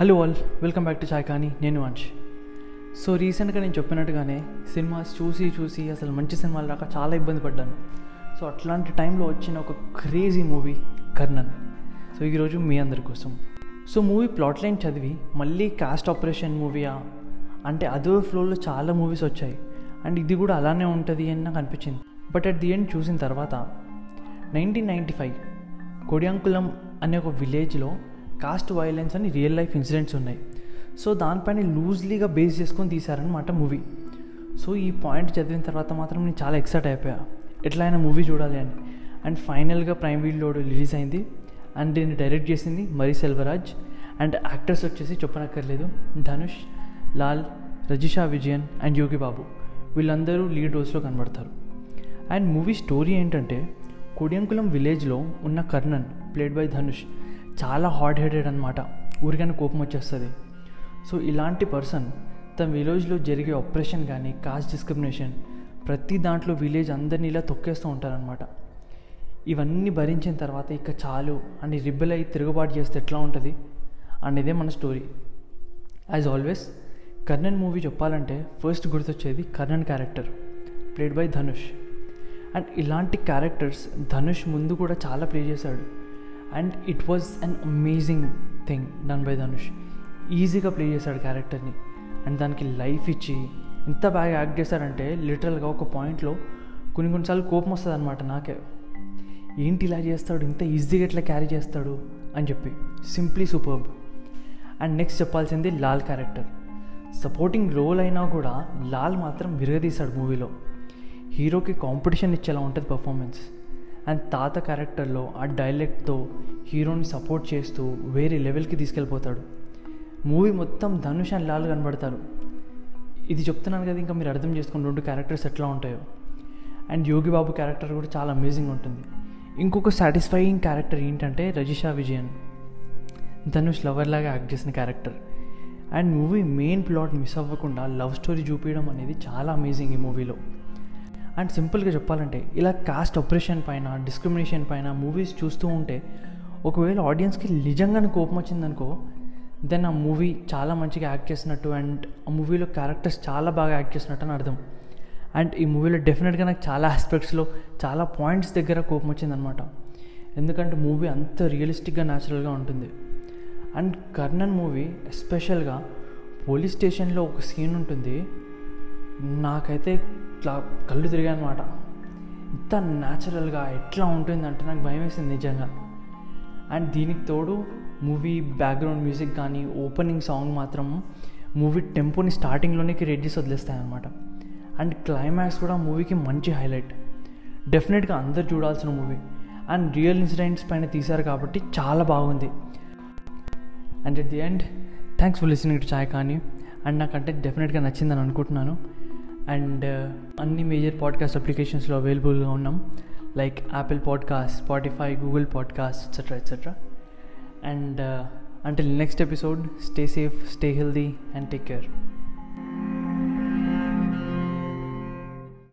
Hello all welcome back to Chai Kaani నేను Vansh so రీసెంట్గా నేను చెప్పినట్టుగానే సినిమాస్ చూసి చూసి అసలు మంచి సినిమాలు రాక చాలా ఇబ్బంది పడ్డాను. సో అట్లాంటి టైంలో వచ్చిన ఒక క్రేజీ మూవీ కర్ణన్ సో ఈరోజు మీ అందరి కోసం. సో మూవీ ప్లాట్ లైన్ చదివి మళ్ళీ కాస్ట్ ఆపరేషన్ మూవీయా అంటే అదే ఫ్లోలో చాలా మూవీస్ వచ్చాయి. అండ్ ఇది కూడా అలానే ఉంటుంది అని నాకు అనిపించింది. బట్ అట్ ది ఎండ్ చూసిన తర్వాత నైన్టీన్ నైంటీ ఫైవ్ కొడియాంకులం అనే ఒక విలేజ్లో కాస్ట్ వైలెన్స్ అని రియల్ లైఫ్ ఇన్సిడెంట్స్ ఉన్నాయి. సో దానిపైన లూజ్లీగా బేస్ చేసుకొని తీశారనమాట మూవీ. సో ఈ పాయింట్ చదివిన తర్వాత మాత్రం నేను చాలా ఎక్సైట్ అయిపోయా. ఎట్లా అయినా మూవీ చూడాలి అని. అండ్ ఫైనల్గా ప్రైమ్ వీడియో రిలీజ్ అయింది. అండ్ దీన్ని డైరెక్ట్ చేసింది మరి సెల్వరాజ్. అండ్ యాక్టర్స్ వచ్చేసి చెప్పనక్కర్లేదు. ధనుష్ లాల్ రజిషా విజయన్ అండ్ యోగి బాబు. వీళ్ళందరూ లీడ్ రోల్స్లో కనబడతారు. అండ్ మూవీ స్టోరీ ఏంటంటే కొడియంకులం విలేజ్లో ఉన్న కర్ణన్ ప్లేడ్ బై ధనుష్ చాలా హార్డ్ హెడెడ్ అనమాట ఊరికైనా కోపం వచ్చేస్తుంది. సో ఇలాంటి పర్సన్ తన విలేజ్లో జరిగే ఆపరేషన్ కానీ కాస్ట్ డిస్క్రిమినేషన్ ప్రతి దాంట్లో విలేజ్ అందరినీ ఇలా తొక్కేస్తూ ఉంటారనమాట ఇవన్నీ భరించిన తర్వాత ఇక చాలు అని రిబ్బెల్ అయ్యి తిరుగుబాటు చేస్తే ఎట్లా ఉంటుంది? అనేదే మన story as always Karnan movie చెప్పాలంటే ఫస్ట్ గుర్తొచ్చేది Karnan character played by Dhanush and ఇలాంటి క్యారెక్టర్స్ ధనుష్ ముందు కూడా చాలా ప్లే చేశాడు. And it was an amazing thing done by Dhanush ఈజీగా ప్లే చేశాడు క్యారెక్టర్ని అండ్ దానికి లైఫ్ ఇచ్చి ఎంత బాగా యాక్ట్ చేశాడంటే లిటరల్గా ఒక పాయింట్లో కొన్ని కొన్నిసార్లు కోపం వస్తుంది అనమాట నాకే. ఏంటి ఇలా చేస్తాడు? ఇంత ఈజీగా ఎట్లా క్యారీ చేస్తాడు? అని చెప్పి. సింప్లీ సూపర్బ్ అండ్ నెక్స్ట్ చెప్పాల్సింది లాల్ క్యారెక్టర్ సపోర్టింగ్ రోల్ అయినా కూడా లాల్ మాత్రం విరగదీశాడు మూవీలో హీరోకి కాంపిటీషన్ ఇచ్చేలా ఉంటుంది పర్ఫార్మెన్స్ అండ్ తాత క్యారెక్టర్లో ఆ డైలెక్ట్తో హీరోని సపోర్ట్ చేస్తూ వేరే లెవెల్కి తీసుకెళ్ళిపోతాడు. మూవీ మొత్తం ధనుష్ అండ్ లాల్ కనబడతారు. ఇది చెప్తున్నాను కదా ఇంకా మీరు అర్థం చేసుకుని రెండు క్యారెక్టర్స్ ఎట్లా ఉంటాయో. అండ్ యోగి బాబు క్యారెక్టర్ కూడా చాలా అమేజింగ్ ఉంటుంది. ఇంకొక సాటిస్ఫైయింగ్ క్యారెక్టర్ ఏంటంటే రజిషా విజయన్. ధనుష్ లవర్ లాగా యాక్ట్ చేసిన character. And movie main plot miss అవ్వకుండా లవ్ స్టోరీ చూపించడం అనేది చాలా అమేజింగ్ ఈ మూవీలో. అండ్ సింపుల్గా చెప్పాలంటే ఇలా కాస్ట్ ఆపరేషన్ పైన డిస్క్రిమినేషన్ పైన మూవీస్ చూస్తూ ఉంటే ఒకవేళ ఆడియన్స్కి నిజంగానే కోపం వచ్చిందనుకో దెన్ ఆ మూవీ చాలా మంచిగా యాక్ట్ చేసినట్టు అండ్ ఆ మూవీలో క్యారెక్టర్స్ చాలా బాగా యాక్ట్ చేసినట్టు అని అర్థం. అండ్ ఈ మూవీలో డెఫినెట్గా నాకు చాలా ఆస్పెక్ట్స్లో చాలా పాయింట్స్ దగ్గర కోపం వచ్చిందనమాట. ఎందుకంటే మూవీ అంత రియలిస్టిక్గా న్యాచురల్గా ఉంటుంది. అండ్ కర్ణన్ మూవీ ఎస్పెషల్గా పోలీస్ స్టేషన్లో ఒక సీన్ ఉంటుంది. నాకైతే ఇట్లా కళ్ళు తిరిగాయి అనమాట ఇంత న్యాచురల్గా ఎట్లా ఉంటుందంటే నాకు భయం వేసింది నిజంగా. అండ్ దీనికి తోడు మూవీ బ్యాక్గ్రౌండ్ మ్యూజిక్ కానీ ఓపెనింగ్ సాంగ్ మాత్రం మూవీ టెంపోని స్టార్టింగ్లోనే క్రియేట్ చేసి వదిలేస్తాయి అనమాట అండ్ క్లైమాక్స్ కూడా మూవీకి మంచి హైలైట్ డెఫినెట్గా అందరు చూడాల్సిన మూవీ. అండ్ రియల్ ఇన్సిడెంట్స్ పైన తీశారు కాబట్టి చాలా బాగుంది. And at the end thanks for listening to Chai Kaani and నాకంటే డెఫినెట్గా నచ్చిందని అనుకుంటున్నాను. అండ్ uh, అన్ని మేజర్ పాడ్కాస్ట్ అప్లికేషన్స్లో అవైలబుల్గా ఉన్నాం. Like Apple podcast Spotify Google podcast etcetera etcetera and until next episode stay safe stay healthy and take care